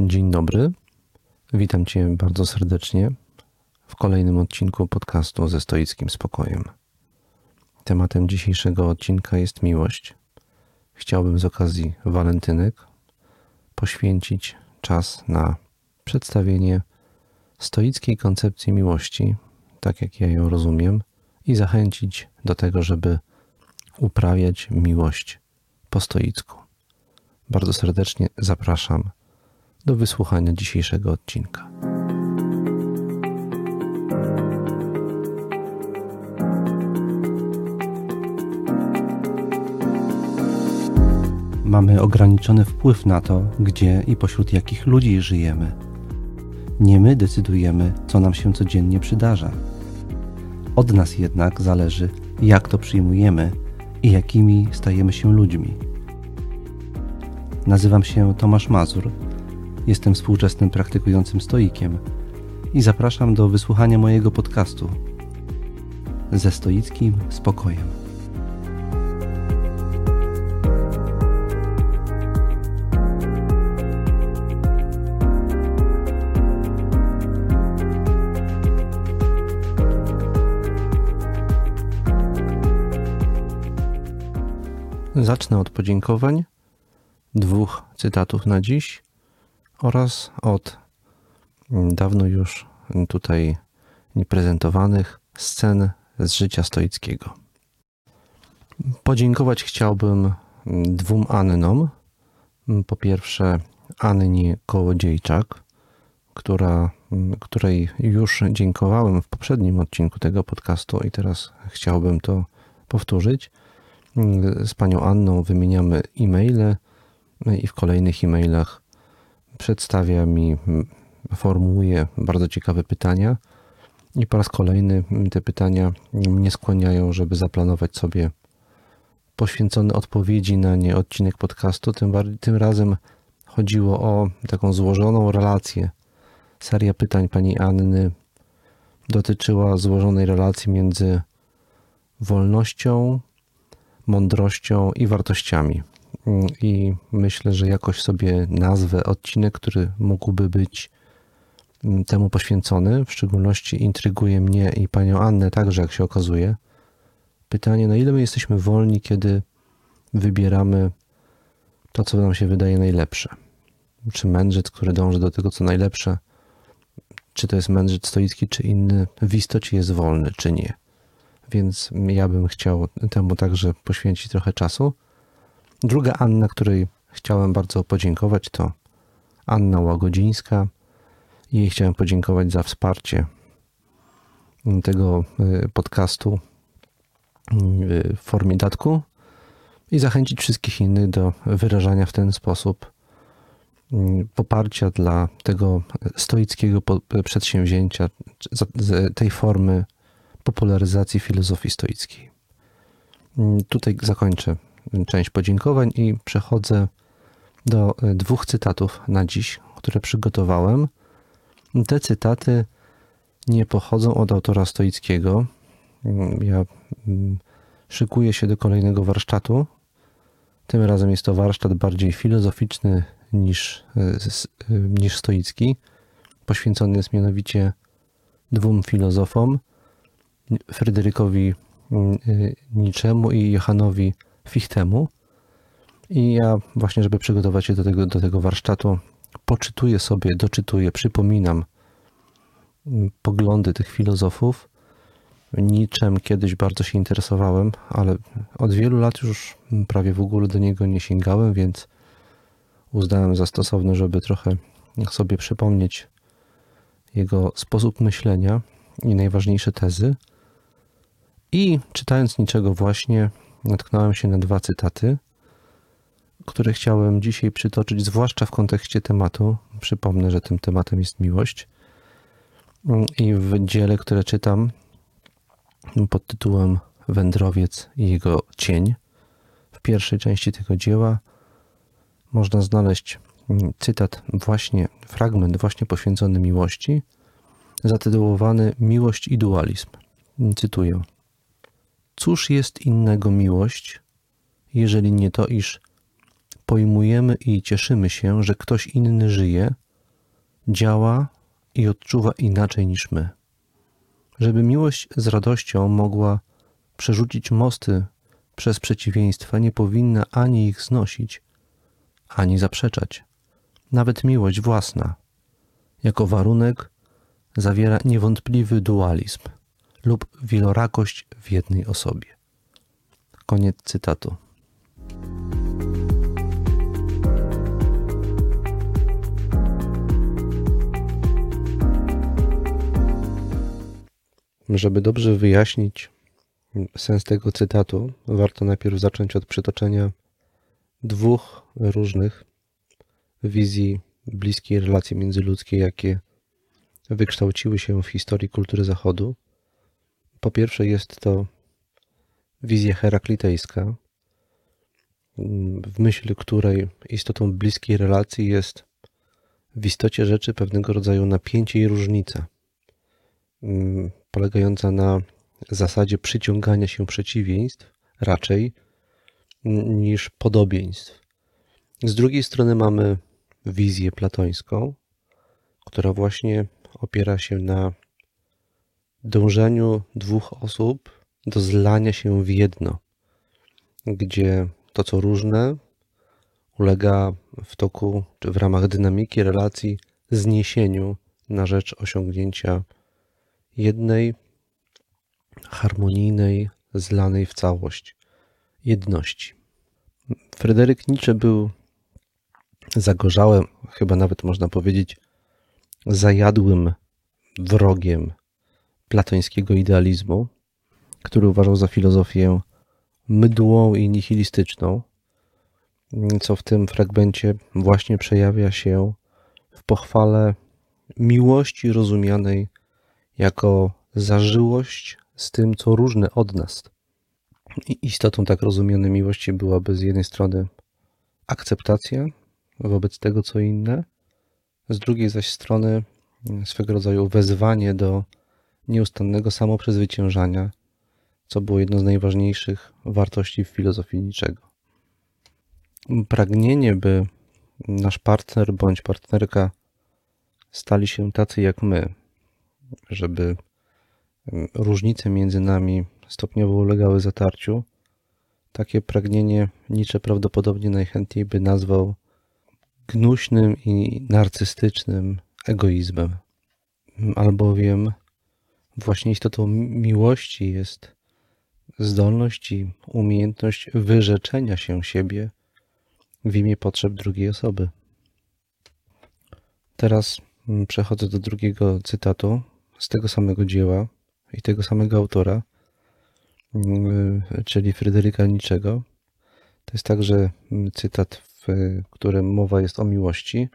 Dzień dobry. Witam Cię bardzo serdecznie w kolejnym odcinku podcastu ze stoickim spokojem. Tematem dzisiejszego odcinka jest miłość. Chciałbym z okazji walentynek poświęcić czas na przedstawienie stoickiej koncepcji miłości, tak jak ja ją rozumiem, i zachęcić do tego, żeby uprawiać miłość po stoicku. Bardzo serdecznie zapraszam do wysłuchania dzisiejszego odcinka. Mamy ograniczony wpływ na to, gdzie i pośród jakich ludzi żyjemy. Nie my decydujemy, co nam się codziennie przydarza. Od nas jednak zależy, jak to przyjmujemy i jakimi stajemy się ludźmi. Nazywam się Tomasz Mazur, jestem współczesnym praktykującym stoikiem i zapraszam do wysłuchania mojego podcastu ze stoickim spokojem. Zacznę od podziękowań, dwóch cytatów na dziś oraz od dawno już tutaj nieprezentowanych scen z życia stoickiego. Podziękować chciałbym dwóm Annom. Po pierwsze, Annie Kołodziejczak, która, której już dziękowałem w poprzednim odcinku tego podcastu i teraz chciałbym to powtórzyć. Z panią Anną wymieniamy e-maile i w kolejnych e-mailach przedstawia mi, formułuje bardzo ciekawe pytania i po raz kolejny te pytania mnie skłaniają, żeby zaplanować sobie poświęcony odpowiedzi na nie odcinek podcastu. Tym, tym razem chodziło o taką złożoną relację. Seria pytań pani Anny dotyczyła złożonej relacji między wolnością, mądrością i wartościami. I myślę, że jakoś sobie nazwę odcinek, który mógłby być temu poświęcony. W szczególności intryguje mnie i panią Annę także, jak się okazuje. Pytanie, na ile my jesteśmy wolni, kiedy wybieramy to, co nam się wydaje najlepsze. Czy mędrzec, który dąży do tego, co najlepsze, czy to jest mędrzec stoicki, czy inny, w istocie jest wolny, czy nie. Więc ja bym chciał temu także poświęcić trochę czasu. Druga Anna, której chciałem bardzo podziękować, to Anna Łagodzińska. Jej chciałem podziękować za wsparcie tego y, podcastu y, w formie datku i zachęcić wszystkich innych do wyrażania w ten sposób y, poparcia dla tego stoickiego przedsięwzięcia, tej formy popularyzacji filozofii stoickiej. Tutaj zakończę część podziękowań i przechodzę do e, dwóch cytatów na dziś, które przygotowałem. Te cytaty nie pochodzą od autora stoickiego. Mm, ja mm, szykuję się do kolejnego warsztatu. Tym razem jest to warsztat bardziej filozoficzny niż, e, e, niż stoicki. Poświęcony jest mianowicie dwóm filozofom, Fryderykowi mm, Niczemu i Johanowi Fichtemu. I ja właśnie, żeby przygotować się do tego, do tego warsztatu, poczytuję sobie, doczytuję, przypominam mm, poglądy tych filozofów. Niczym kiedyś bardzo się interesowałem, ale od wielu lat już prawie w ogóle do niego nie sięgałem, więc uznałem za stosowne, żeby trochę sobie przypomnieć jego sposób myślenia i najważniejsze tezy. I czytając niczego właśnie, natknąłem się na dwa cytaty, które chciałem dzisiaj przytoczyć, zwłaszcza w kontekście tematu. Przypomnę, że tym tematem jest miłość. I w dziele, które czytam pod tytułem Wędrowiec i jego cień, w pierwszej części tego dzieła można znaleźć cytat, właśnie fragment, właśnie poświęcony miłości, zatytułowany Miłość i dualizm. Cytuję. Cóż jest innego miłość, jeżeli nie to, iż pojmujemy i cieszymy się, że ktoś inny żyje, działa i odczuwa inaczej niż my. Żeby miłość z radością mogła przerzucić mosty przez przeciwieństwa, nie powinna ani ich znosić, ani zaprzeczać. Nawet miłość własna, jako warunek, zawiera niewątpliwy dualizm lub wielorakość w jednej osobie. Koniec cytatu. Żeby dobrze wyjaśnić sens tego cytatu, warto najpierw zacząć od przytoczenia dwóch różnych wizji bliskiej relacji międzyludzkiej, jakie wykształciły się w historii kultury Zachodu. Po pierwsze, jest to wizja heraklitejska, w myśl której istotą bliskiej relacji jest w istocie rzeczy pewnego rodzaju napięcie i różnica, polegająca na zasadzie przyciągania się przeciwieństw raczej niż podobieństw. Z drugiej strony mamy wizję platońską, która właśnie opiera się na dążeniu dwóch osób do zlania się w jedno, gdzie to, co różne, ulega w toku czy w ramach dynamiki relacji zniesieniu na rzecz osiągnięcia jednej harmonijnej, zlanej w całość jedności. Fryderyk Nietzsche był zagorzałym, chyba nawet można powiedzieć, zajadłym wrogiem platońskiego idealizmu, który uważał za filozofię mydłą i nihilistyczną, co w tym fragmencie właśnie przejawia się w pochwale miłości rozumianej jako zażyłość z tym, co różne od nas. I istotą tak rozumianej miłości byłaby z jednej strony akceptacja wobec tego, co inne, z drugiej zaś strony swego rodzaju wezwanie do nieustannego samoprzezwyciężania, co było jedną z najważniejszych wartości w filozofii niczego. Pragnienie, by nasz partner bądź partnerka stali się tacy jak my, żeby różnice między nami stopniowo ulegały zatarciu, takie pragnienie Nietzsche prawdopodobnie najchętniej by nazwał gnuśnym i narcystycznym egoizmem, albowiem właśnie istotą miłości jest zdolność i umiejętność wyrzeczenia się siebie w imię potrzeb drugiej osoby. Teraz przechodzę do drugiego cytatu z tego samego dzieła i tego samego autora, czyli Fryderyka Niczego. To jest także cytat, w którym mowa jest o miłości.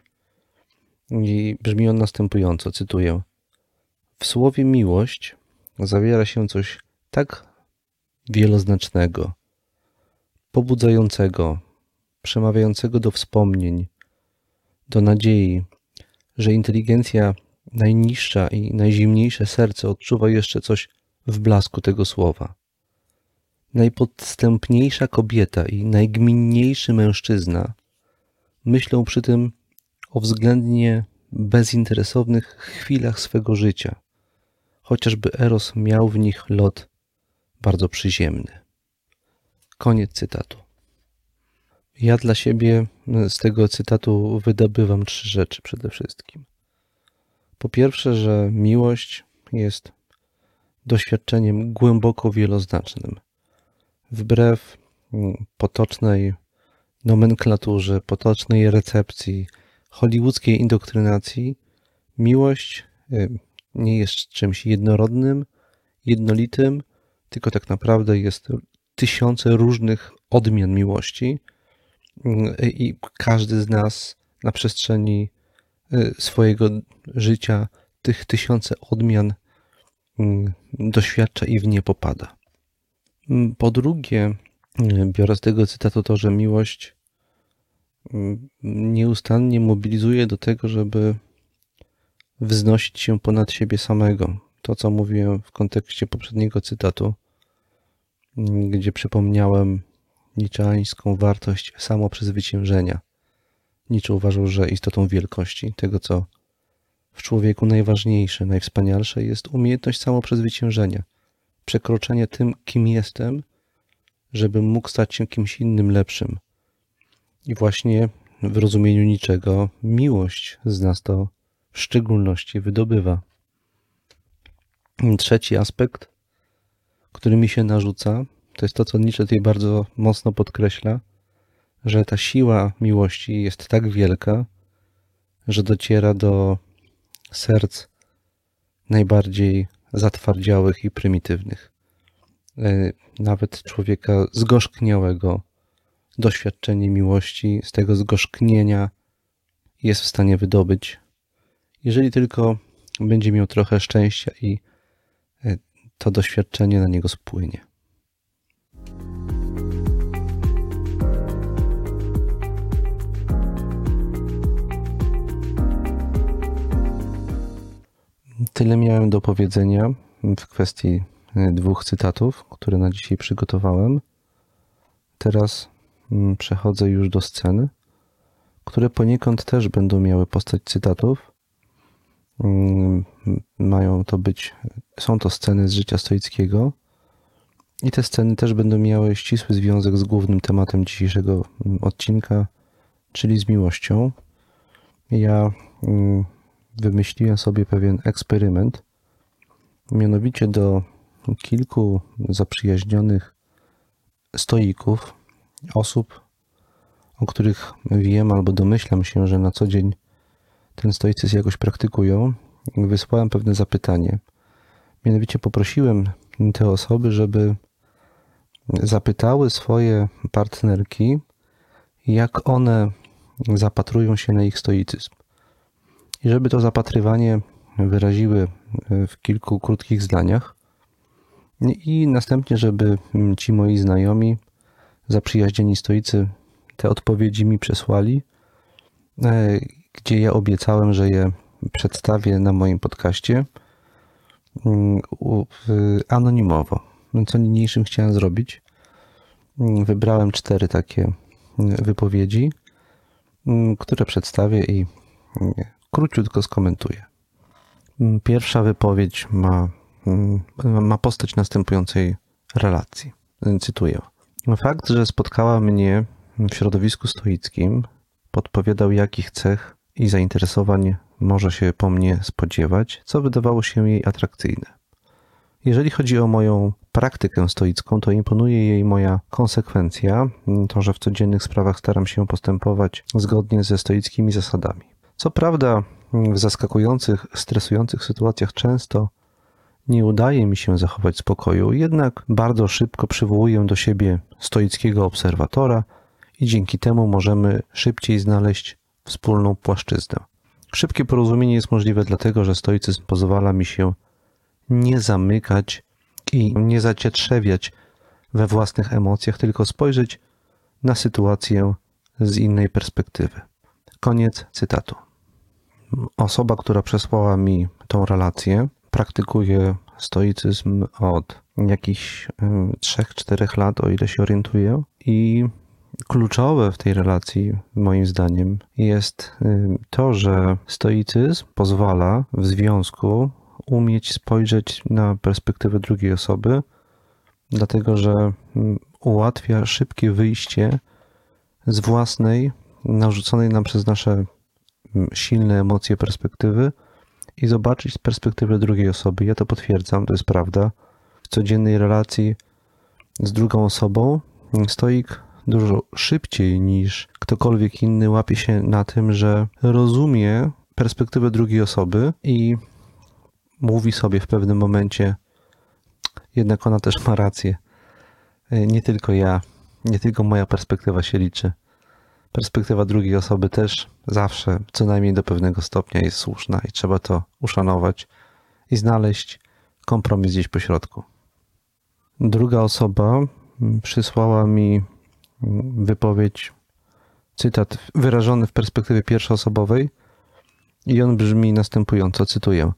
I brzmi on następująco, cytuję. W słowie miłość zawiera się coś tak wieloznacznego, pobudzającego, przemawiającego do wspomnień, do nadziei, że inteligencja najniższa i najzimniejsze serce odczuwa jeszcze coś w blasku tego słowa. Najpodstępniejsza kobieta i najgminniejszy mężczyzna myślą przy tym o względnie bezinteresownych chwilach swego życia, chociażby Eros miał w nich lot bardzo przyziemny. Koniec cytatu. Ja dla siebie z tego cytatu wydobywam trzy rzeczy przede wszystkim. Po pierwsze, że miłość jest doświadczeniem głęboko wieloznacznym. Wbrew mm, potocznej nomenklaturze, potocznej recepcji, hollywoodzkiej indoktrynacji, miłość y, nie jest czymś jednorodnym, jednolitym, tylko tak naprawdę jest tysiące różnych odmian miłości mm, i każdy z nas na przestrzeni y, swojego życia tych tysiące odmian mm, doświadcza i w nie popada. Mm, po drugie, biorę z tego cytatu to, że miłość nieustannie mobilizuje do tego, żeby wznosić się ponad siebie samego. To, co mówiłem w kontekście poprzedniego cytatu, gdzie przypomniałem niczańską wartość samoprzezwyciężenia. Nietzsche uważał, że istotą wielkości, tego co w człowieku najważniejsze, najwspanialsze jest umiejętność samoprzezwyciężenia, przekroczenie tym, kim jestem, żebym mógł stać się kimś innym lepszym. I właśnie w rozumieniu niczego miłość z nas to w szczególności wydobywa. Trzeci aspekt, który mi się narzuca, to jest to, co Nietzsche tutaj bardzo mocno podkreśla, że ta siła miłości jest tak wielka, że dociera do serc najbardziej zatwardziałych i prymitywnych. E, nawet człowieka zgorzkniałego, doświadczenie miłości z tego zgorzknienia jest w stanie wydobyć, jeżeli tylko będzie miał trochę szczęścia i e, to doświadczenie na niego spłynie. Tyle miałem do powiedzenia w kwestii e, dwóch cytatów, które na dzisiaj przygotowałem. Teraz mm, przechodzę już do sceny, które poniekąd też będą miały postać cytatów. Mm, mają to być, są to sceny z życia stoickiego i te sceny też będą miały ścisły związek z głównym tematem dzisiejszego mm, odcinka, czyli z miłością. Ja wymyśliłem sobie pewien eksperyment. Mianowicie do kilku zaprzyjaźnionych stoików, osób, o których wiem albo domyślam się, że na co dzień ten stoicyzm jakoś praktykują, wysłałem pewne zapytanie. Mianowicie poprosiłem te osoby, żeby zapytały swoje partnerki, jak one zapatrują się na ich stoicyzm. I żeby to zapatrywanie wyraziły e, w kilku krótkich zdaniach. I następnie, żeby ci moi znajomi, zaprzyjaźnieni stoicy, te odpowiedzi mi przesłali, e, gdzie ja obiecałem, że je przedstawię na moim podcaście mm, anonimowo. Co niniejszym chciałem zrobić. Mm, wybrałem cztery takie mm, wypowiedzi, które przedstawię i króciutko skomentuję. Pierwsza wypowiedź ma, ma postać następującej relacji. Cytuję. Fakt, że spotkała mnie w środowisku stoickim, podpowiadał, jakich cech i zainteresowań może się po mnie spodziewać, co wydawało się jej atrakcyjne. Jeżeli chodzi o moją praktykę stoicką, to imponuje jej moja konsekwencja, to, że w codziennych sprawach staram się postępować zgodnie ze stoickimi zasadami. Co prawda, w zaskakujących, stresujących sytuacjach często nie udaje mi się zachować spokoju, jednak bardzo szybko przywołuję do siebie stoickiego obserwatora i dzięki temu możemy szybciej znaleźć wspólną płaszczyznę. Szybkie porozumienie jest możliwe dlatego, że stoicyzm pozwala mi się nie zamykać i nie zacietrzewiać we własnych emocjach, tylko spojrzeć na sytuację z innej perspektywy. Koniec cytatu. Osoba, która przesłała mi tą relację, praktykuje stoicyzm od jakichś 3-4 lat, o ile się orientuję. I kluczowe w tej relacji, moim zdaniem, jest to, że stoicyzm pozwala w związku umieć spojrzeć na perspektywę drugiej osoby, dlatego że ułatwia szybkie wyjście z własnej, narzuconej nam przez nasze silne emocje, perspektywy i zobaczyć z perspektywy drugiej osoby. Ja to potwierdzam, to jest prawda. W codziennej relacji z drugą osobą stoik dużo szybciej niż ktokolwiek inny łapie się na tym, że rozumie perspektywę drugiej osoby i mówi sobie w pewnym momencie, jednak ona też ma rację. Nie tylko ja, nie tylko moja perspektywa się liczy perspektywa drugiej osoby też zawsze, co najmniej do pewnego stopnia, jest słuszna i trzeba to uszanować i znaleźć kompromis gdzieś po środku. Druga osoba przysłała mi wypowiedź, cytat wyrażony w perspektywie pierwszoosobowej i on brzmi następująco, cytuję.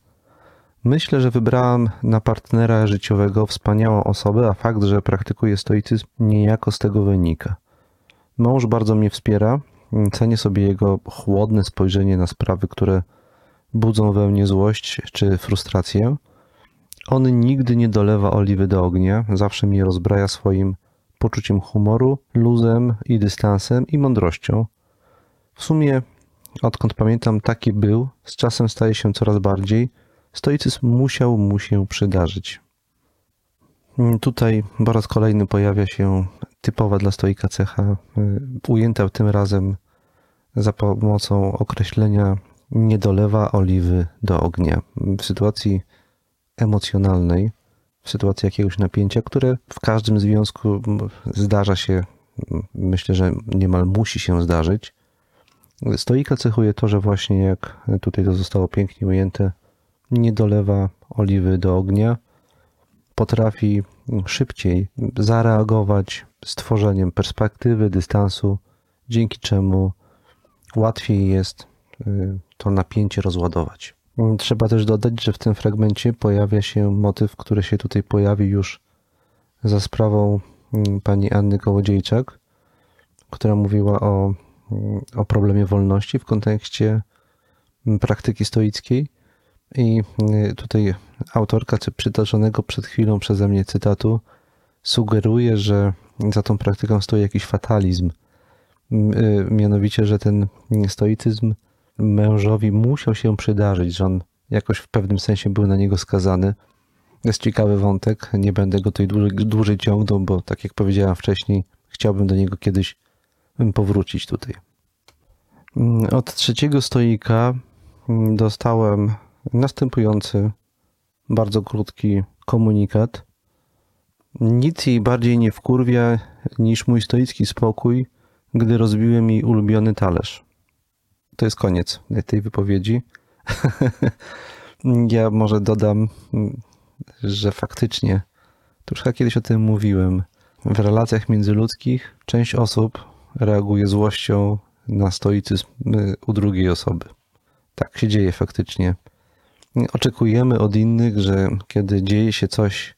Myślę, że wybrałam na partnera życiowego wspaniałą osobę, a fakt, że praktykuję stoicyzm niejako z tego wynika. Mąż bardzo mnie wspiera. Cenię sobie jego chłodne spojrzenie na sprawy, które budzą we mnie złość czy frustrację. On nigdy nie dolewa oliwy do ognia, zawsze mnie rozbraja swoim poczuciem humoru, luzem i dystansem i mądrością. W sumie, odkąd pamiętam, taki był, z czasem staje się coraz bardziej. Stoicyzm musiał mu się przydarzyć. Tutaj po raz kolejny pojawia się typowa dla stoika cecha, y, ujęta tym razem za pomocą określenia nie dolewa oliwy do ognia. W sytuacji emocjonalnej, w sytuacji jakiegoś napięcia, które w każdym związku zdarza się, myślę, że niemal musi się zdarzyć. Stoika cechuje to, że właśnie jak tutaj to zostało pięknie ujęte, nie dolewa oliwy do ognia, potrafi szybciej zareagować stworzeniem perspektywy, dystansu, dzięki czemu łatwiej jest y, to napięcie rozładować. Trzeba też dodać, że w tym fragmencie pojawia się motyw, który się tutaj pojawi już za sprawą mm, pani Anny Kołodziejczak, która mówiła o, mm, o problemie wolności w kontekście mm, praktyki stoickiej. I tutaj autorka przytoczonego przed chwilą przeze mnie cytatu sugeruje, że za tą praktyką stoi jakiś fatalizm. Y, mianowicie, że ten stoicyzm mężowi musiał się przydarzyć, że on jakoś w pewnym sensie był na niego skazany. Jest ciekawy wątek, nie będę go tutaj dłużej, dłużej ciągnął, bo tak jak powiedziałem wcześniej, chciałbym do niego kiedyś powrócić tutaj. Mm, od trzeciego stoika mm, dostałem następujący bardzo krótki komunikat. Nic jej bardziej nie wkurwia niż mój stoicki spokój, gdy rozbiłem jej ulubiony talerz. To jest koniec tej wypowiedzi. ja może dodam, że faktycznie, to już kiedyś o tym mówiłem, w relacjach międzyludzkich część osób reaguje złością na stoicyzm y, u drugiej osoby. Tak się dzieje faktycznie. Oczekujemy od innych, że kiedy dzieje się coś,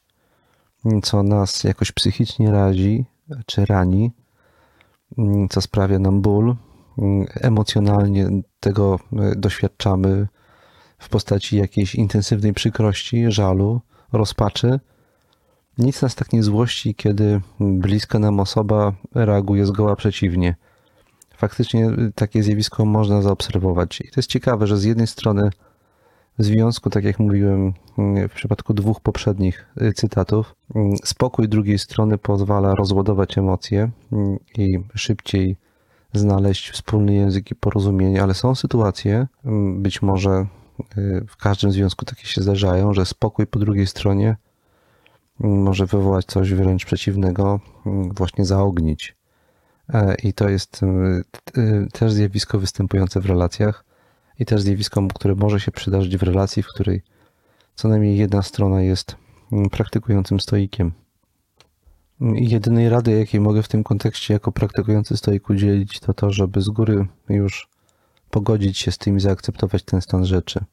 co nas jakoś psychicznie razi czy rani, co sprawia nam ból, emocjonalnie tego e, doświadczamy w postaci jakiejś intensywnej przykrości, żalu, rozpaczy. Nic nas tak nie złości, kiedy bliska nam osoba reaguje zgoła przeciwnie. Faktycznie takie zjawisko można zaobserwować. I to jest ciekawe, że z jednej strony w związku, tak jak mówiłem w przypadku dwóch poprzednich y, cytatów, mm, spokój drugiej strony pozwala rozładować emocje mm, i szybciej znaleźć wspólny język i porozumienie, ale są sytuacje, mm, być może y, w każdym związku takie się zdarzają, że spokój po drugiej stronie może wywołać coś wręcz przeciwnego, właśnie zaognić. E, I to jest y, też zjawisko występujące w relacjach i też zjawisko, które może się przydarzyć w relacji, w której co najmniej jedna strona jest mm, praktykującym stoikiem. Jedynej rady, jakiej mogę w tym kontekście jako praktykujący stoik udzielić, to to, żeby z góry już pogodzić się z tym i zaakceptować ten stan rzeczy.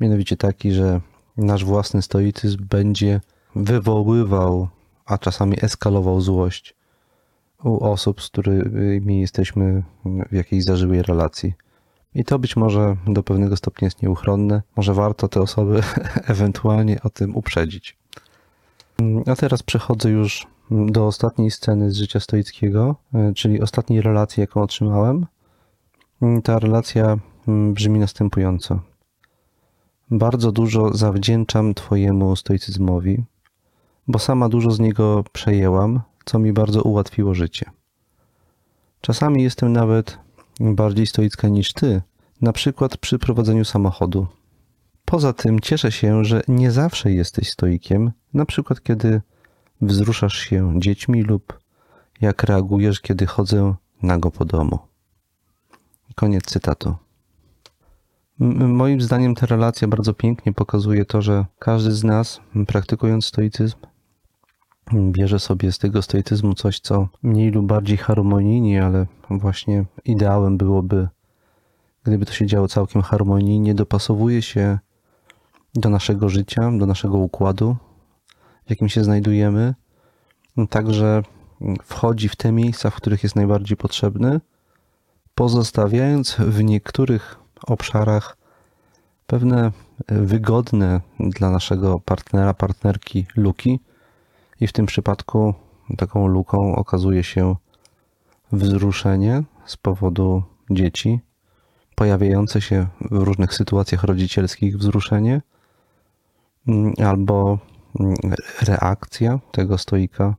Mianowicie taki, że nasz własny stoicyzm będzie wywoływał, a czasami eskalował złość u osób, z którymi jesteśmy w jakiejś zażyłej relacji. I to być może do pewnego stopnia jest nieuchronne. Może warto te osoby ewentualnie o tym uprzedzić. A teraz przechodzę już do ostatniej sceny z życia stoickiego, czyli ostatniej relacji, jaką otrzymałem. Ta relacja brzmi następująco. Bardzo dużo zawdzięczam Twojemu stoicyzmowi, bo sama dużo z niego przejęłam, co mi bardzo ułatwiło życie. Czasami jestem nawet bardziej stoicka niż ty, na przykład przy prowadzeniu samochodu. Poza tym cieszę się, że nie zawsze jesteś stoikiem, na przykład kiedy wzruszasz się dziećmi lub jak reagujesz, kiedy chodzę nago po domu. Koniec cytatu. Moim zdaniem ta relacja bardzo pięknie pokazuje to, że każdy z nas, praktykując stoicyzm, bierze sobie z tego stoicyzmu coś, co mniej lub bardziej harmonijnie, ale właśnie ideałem byłoby, gdyby to się działo całkiem harmonijnie, dopasowuje się do naszego życia, do naszego układu, w jakim się znajdujemy, także wchodzi w te miejsca, w których jest najbardziej potrzebny, pozostawiając w niektórych obszarach pewne wygodne dla naszego partnera, partnerki luki, i w tym przypadku taką luką okazuje się wzruszenie z powodu dzieci, pojawiające się w różnych sytuacjach rodzicielskich wzruszenie, mm, albo reakcja tego stoika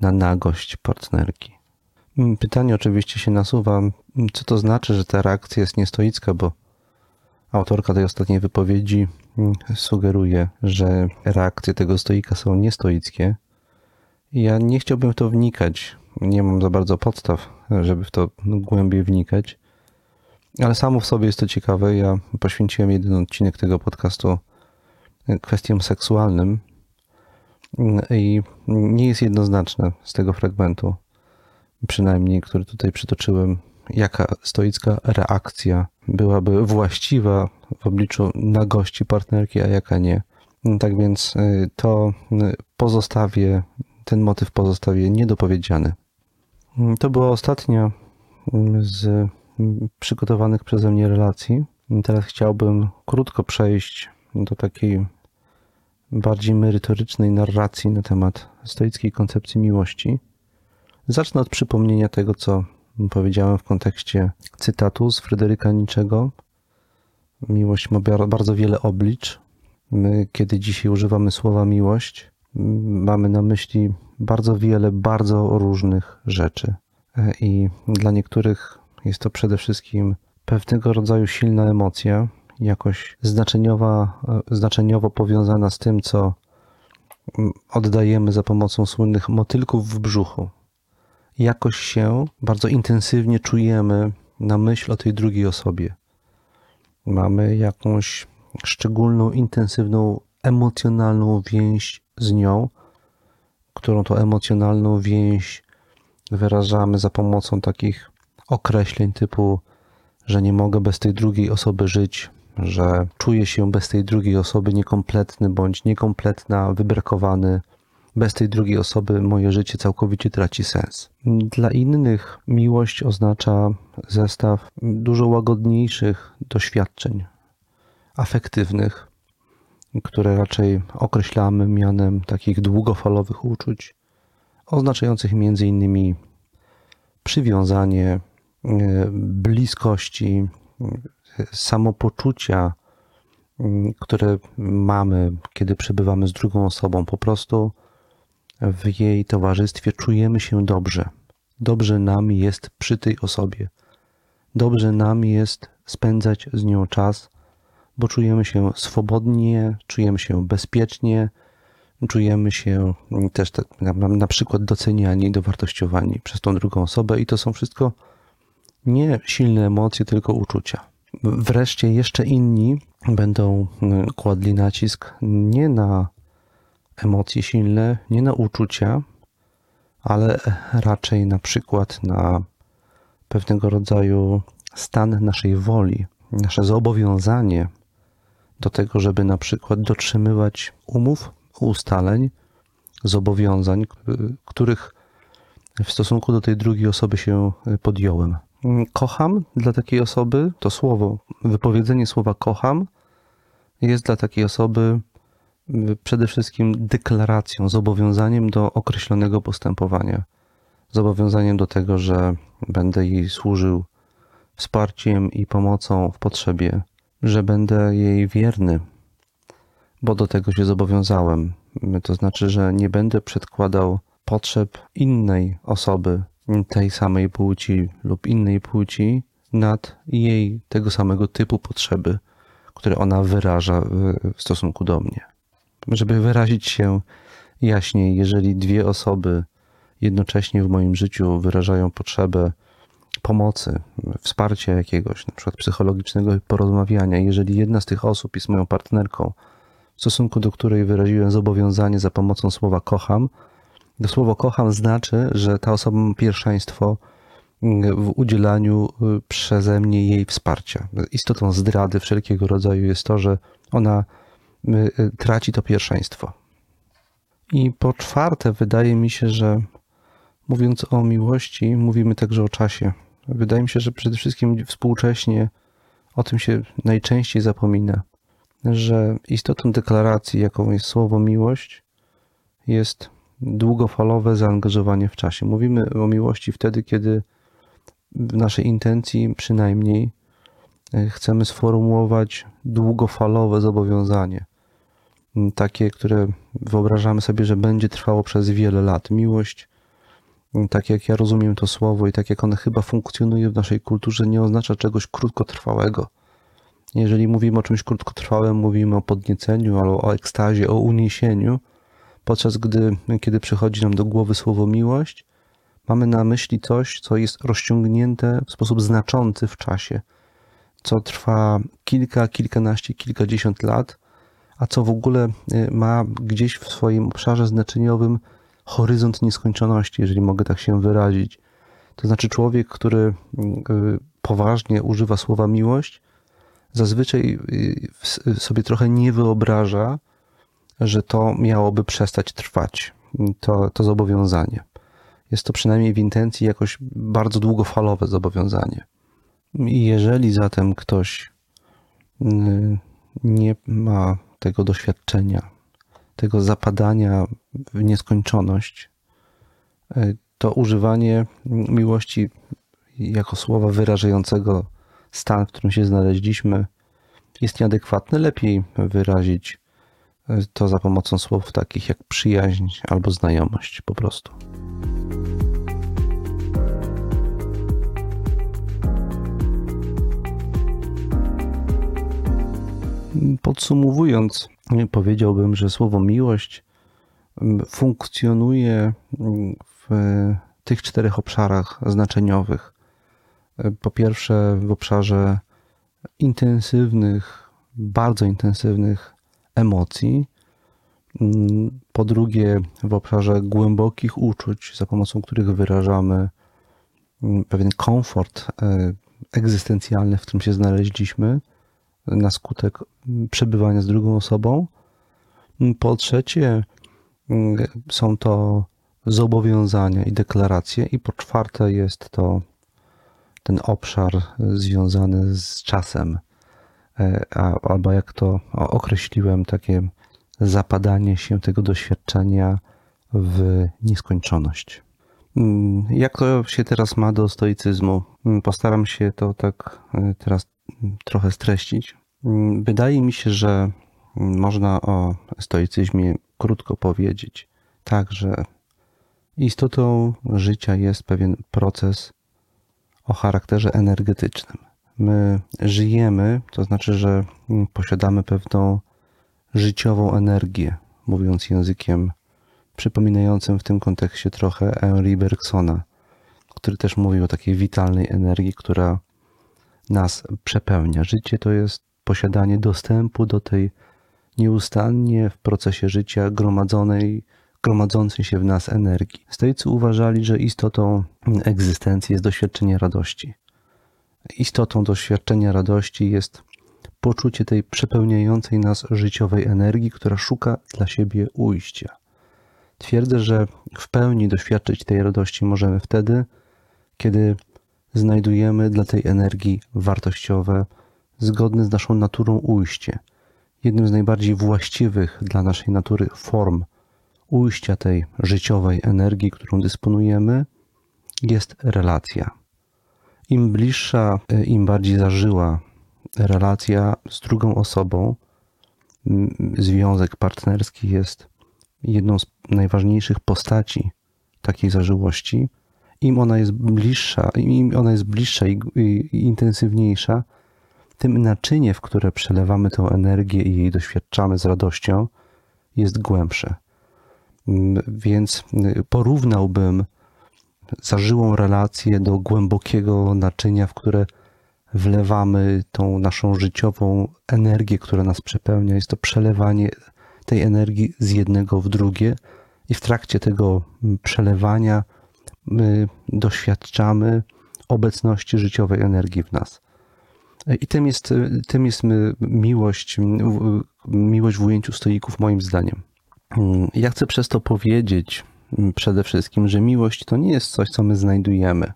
na nagość partnerki. Mm, pytanie oczywiście się nasuwa, co to znaczy, że ta reakcja jest niestoicka, bo autorka tej ostatniej wypowiedzi sugeruje, że reakcje tego stoika są niestoickie. Ja nie chciałbym w to wnikać. Nie mam za bardzo podstaw, żeby w to głębiej wnikać. Ale samo w sobie jest to ciekawe. Ja poświęciłem jeden odcinek tego podcastu kwestiom seksualnym i nie jest jednoznaczne z tego fragmentu, przynajmniej który tutaj przytoczyłem, jaka stoicka reakcja byłaby właściwa w obliczu nagości partnerki, a jaka nie. Tak więc y, to y, pozostawię, ten motyw pozostawię niedopowiedziany. To była ostatnia z przygotowanych przeze mnie relacji. Teraz chciałbym krótko przejść do takiej bardziej merytorycznej narracji na temat stoickiej koncepcji miłości. Zacznę od przypomnienia tego, co powiedziałem w kontekście cytatu z Fryderyka Niczego. Miłość ma bardzo wiele oblicz. My, kiedy dzisiaj używamy słowa miłość, mamy na myśli bardzo wiele bardzo różnych rzeczy. I dla niektórych jest to przede wszystkim pewnego rodzaju silna emocja, jakoś znaczeniowa, znaczeniowo powiązana z tym, co oddajemy za pomocą słynnych motylków w brzuchu jakoś się bardzo intensywnie czujemy na myśl o tej drugiej osobie. Mamy jakąś szczególną, intensywną, emocjonalną więź z nią, którą to emocjonalną więź wyrażamy za pomocą takich określeń typu, że nie mogę bez tej drugiej osoby żyć, że czuję się bez tej drugiej osoby niekompletny bądź niekompletna, wybrakowany, bez tej drugiej osoby moje życie całkowicie traci sens. Dla innych miłość oznacza zestaw dużo łagodniejszych doświadczeń afektywnych, które raczej określamy mianem takich długofalowych uczuć, oznaczających innymi przywiązanie, bliskości, samopoczucia, które mamy, kiedy przebywamy z drugą osobą, po prostu w jej towarzystwie czujemy się dobrze. Dobrze nam jest przy tej osobie. Dobrze nam jest spędzać z nią czas, bo czujemy się swobodnie, czujemy się bezpiecznie, czujemy się też na, na przykład doceniani, dowartościowani przez tą drugą osobę i to są wszystko nie silne emocje, tylko uczucia. Wreszcie jeszcze inni będą kładli nacisk nie na emocje silne, nie na uczucia, ale raczej na przykład na pewnego rodzaju stan naszej woli, nasze zobowiązanie do tego, żeby na przykład dotrzymywać umów, ustaleń, zobowiązań, których w stosunku do tej drugiej osoby się podjąłem. Kocham dla takiej osoby, to słowo, wypowiedzenie słowa kocham jest dla takiej osoby przede wszystkim deklaracją, zobowiązaniem do określonego postępowania. Zobowiązaniem do tego, że będę jej służył wsparciem i pomocą w potrzebie, że będę jej wierny, bo do tego się zobowiązałem. To znaczy, że nie będę przedkładał potrzeb innej osoby, tej samej płci lub innej płci, nad jej tego samego typu potrzeby, które ona wyraża w stosunku do mnie. Żeby wyrazić się jaśniej, jeżeli dwie osoby jednocześnie w moim życiu wyrażają potrzebę pomocy, wsparcia jakiegoś, na przykład psychologicznego porozmawiania, jeżeli jedna z tych osób jest moją partnerką, w stosunku do której wyraziłem zobowiązanie za pomocą słowa kocham, słowo kocham znaczy, że ta osoba ma pierwszeństwo w udzielaniu przeze mnie jej wsparcia. Istotą zdrady wszelkiego rodzaju jest to, że ona Y, traci to pierwszeństwo. I po czwarte, wydaje mi się, że mówiąc o miłości, mówimy także o czasie. Wydaje mi się, że przede wszystkim współcześnie o tym się najczęściej zapomina, że istotą deklaracji, jaką jest słowo miłość, jest długofalowe zaangażowanie w czasie. Mówimy o miłości wtedy, kiedy w naszej intencji przynajmniej e, chcemy sformułować długofalowe zobowiązanie. Takie, które wyobrażamy sobie, że będzie trwało przez wiele lat. Miłość, tak jak ja rozumiem to słowo i tak jak ono chyba funkcjonuje w naszej kulturze, nie oznacza czegoś krótkotrwałego. Jeżeli mówimy o czymś krótkotrwałym, mówimy o podnieceniu albo o ekstazie, o uniesieniu, podczas gdy, kiedy przychodzi nam do głowy słowo miłość, mamy na myśli coś, co jest rozciągnięte w sposób znaczący w czasie, co trwa kilka, kilkanaście, kilkadziesiąt lat, a co w ogóle y, ma gdzieś w swoim obszarze znaczeniowym horyzont nieskończoności, jeżeli mogę tak się wyrazić. To znaczy, człowiek, który y, poważnie używa słowa miłość, zazwyczaj y, sobie trochę nie wyobraża, że to miałoby przestać trwać, to, to zobowiązanie. Jest to przynajmniej w intencji jakoś bardzo długofalowe zobowiązanie. I jeżeli zatem ktoś y, nie ma tego doświadczenia, tego zapadania w nieskończoność, y, to używanie miłości jako słowa wyrażającego stan, w którym się znaleźliśmy, jest nieadekwatne. Lepiej wyrazić to za pomocą słów takich jak przyjaźń albo znajomość po prostu. Podsumowując, powiedziałbym, że słowo miłość funkcjonuje w tych czterech obszarach znaczeniowych. Po pierwsze, w obszarze intensywnych, bardzo intensywnych emocji. Po drugie, w obszarze głębokich uczuć, za pomocą których wyrażamy pewien komfort e, egzystencjalny, w którym się znaleźliśmy na skutek przebywania z drugą osobą. Po trzecie, są to zobowiązania i deklaracje. I po czwarte, jest to ten obszar związany z czasem, e, albo jak to określiłem, takie zapadanie się tego doświadczenia w nieskończoność. Mm, jak to się teraz ma do stoicyzmu? Mm, postaram się to tak e, teraz trochę streścić. Mm, wydaje mi się, że można o stoicyzmie krótko powiedzieć tak, że istotą życia jest pewien proces o charakterze energetycznym. My żyjemy, to znaczy, że posiadamy pewną życiową energię, mówiąc językiem przypominającym w tym kontekście trochę Henry Bergsona, który też mówił o takiej witalnej energii, która nas przepełnia. Życie to jest posiadanie dostępu do tej nieustannie w procesie życia gromadzonej, gromadzącej się w nas energii. Stoicy uważali, że istotą egzystencji jest doświadczenie radości. Istotą doświadczenia radości jest poczucie tej przepełniającej nas życiowej energii, która szuka dla siebie ujścia. Twierdzę, że w pełni doświadczyć tej radości możemy wtedy, kiedy znajdujemy dla tej energii wartościowe, zgodne z naszą naturą ujście. Jednym z najbardziej właściwych dla naszej natury form ujścia tej życiowej energii, którą dysponujemy, jest relacja. Im bliższa, im bardziej zażyła relacja z drugą osobą, związek partnerski jest jedną z najważniejszych postaci takiej zażyłości. Im ona jest bliższa, im ona jest bliższa i, i, i intensywniejsza, tym naczynie, w które przelewamy tę energię i jej doświadczamy z radością, jest głębsze. Więc porównałbym zażyłą relację do głębokiego naczynia, w które wlewamy tą naszą życiową energię, która nas przepełnia. Jest to przelewanie tej energii z jednego w drugie, i w trakcie tego przelewania my doświadczamy obecności życiowej energii w nas. I tym jest, tym jest miłość, miłość w ujęciu stoików, moim zdaniem. Ja chcę przez to powiedzieć przede wszystkim, że miłość to nie jest coś, co my znajdujemy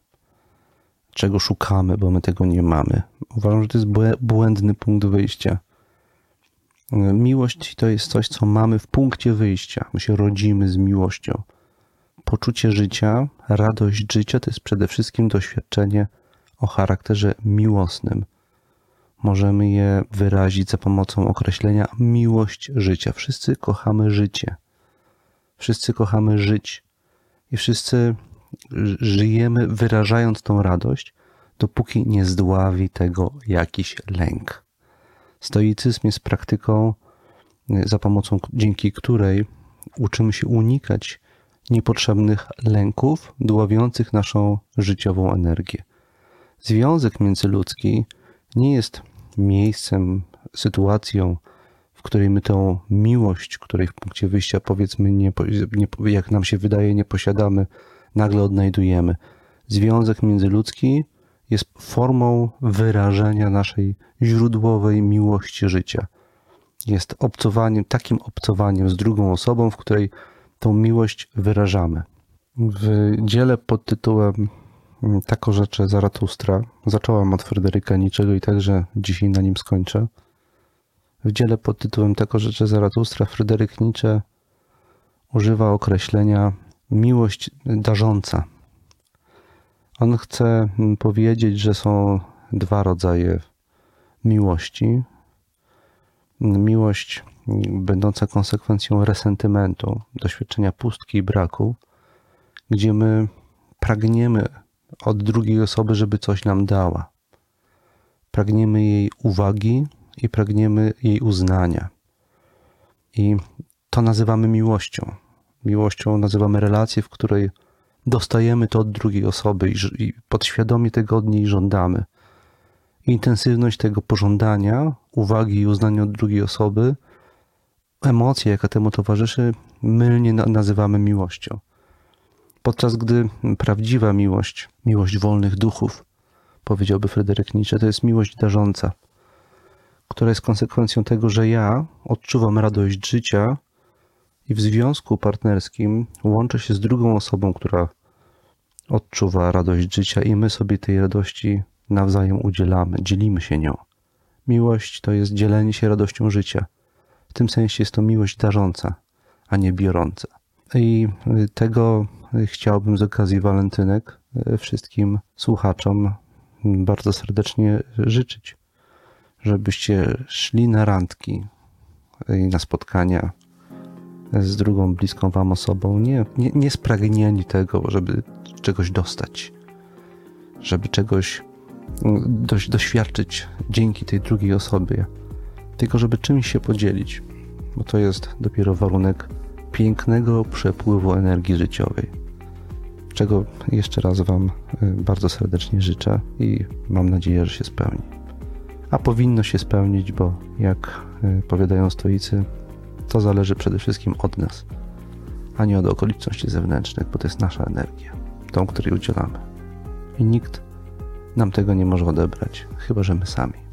czego szukamy, bo my tego nie mamy. Uważam, że to jest błędny punkt wyjścia. Miłość to jest coś, co mamy w punkcie wyjścia. My się rodzimy z miłością. Poczucie życia, radość życia to jest przede wszystkim doświadczenie o charakterze miłosnym. Możemy je wyrazić za pomocą określenia miłość życia. Wszyscy kochamy życie. Wszyscy kochamy żyć. I wszyscy żyjemy wyrażając tą radość, dopóki nie zdławi tego jakiś lęk. Stoicyzm jest praktyką, za pomocą dzięki której uczymy się unikać niepotrzebnych lęków dławiących naszą życiową energię. Związek międzyludzki nie jest miejscem, sytuacją, której my tą miłość, której w punkcie wyjścia powiedzmy, nie, nie, jak nam się wydaje, nie posiadamy, nagle odnajdujemy. Związek międzyludzki jest formą wyrażenia naszej źródłowej miłości życia. Jest obcowaniem, takim obcowaniem z drugą osobą, w której tą miłość wyrażamy. W dziele pod tytułem Tako rzeczy Zaratustra zacząłem od Fryderyka Niczego i także dzisiaj na nim skończę. W dziele pod tytułem Tako rzeczy Zaratustra Fryderyk Nietzsche używa określenia miłość darząca. On chce powiedzieć, że są dwa rodzaje miłości. Miłość będąca konsekwencją resentymentu, doświadczenia pustki i braku, gdzie my pragniemy od drugiej osoby, żeby coś nam dała. Pragniemy jej uwagi i pragniemy jej uznania. I to nazywamy miłością. Miłością nazywamy relację, w której dostajemy to od drugiej osoby i podświadomie tego od niej żądamy. Intensywność tego pożądania, uwagi i uznania od drugiej osoby, emocje, jaka temu towarzyszy, mylnie nazywamy miłością. Podczas gdy prawdziwa miłość, miłość wolnych duchów, powiedziałby Fryderyk Nietzsche, to jest miłość darząca, która jest konsekwencją tego, że ja odczuwam radość życia i w związku partnerskim łączę się z drugą osobą, która odczuwa radość życia i my sobie tej radości nawzajem udzielamy, dzielimy się nią. Miłość to jest dzielenie się radością życia. W tym sensie jest to miłość darząca, a nie biorąca. I tego chciałbym z okazji walentynek wszystkim słuchaczom bardzo serdecznie życzyć, żebyście szli na randki i na spotkania z drugą bliską wam osobą, nie, nie, nie spragnieni tego, żeby czegoś dostać, żeby czegoś mm, dość doświadczyć dzięki tej drugiej osobie, tylko żeby czymś się podzielić, bo to jest dopiero warunek pięknego przepływu energii życiowej. Czego jeszcze raz Wam y, bardzo serdecznie życzę i mam nadzieję, że się spełni. A powinno się spełnić, bo jak y, powiadają stoicy, to zależy przede wszystkim od nas, a nie od okoliczności zewnętrznych, bo to jest nasza energia, tą, której udzielamy. I nikt nam tego nie może odebrać, chyba że my sami.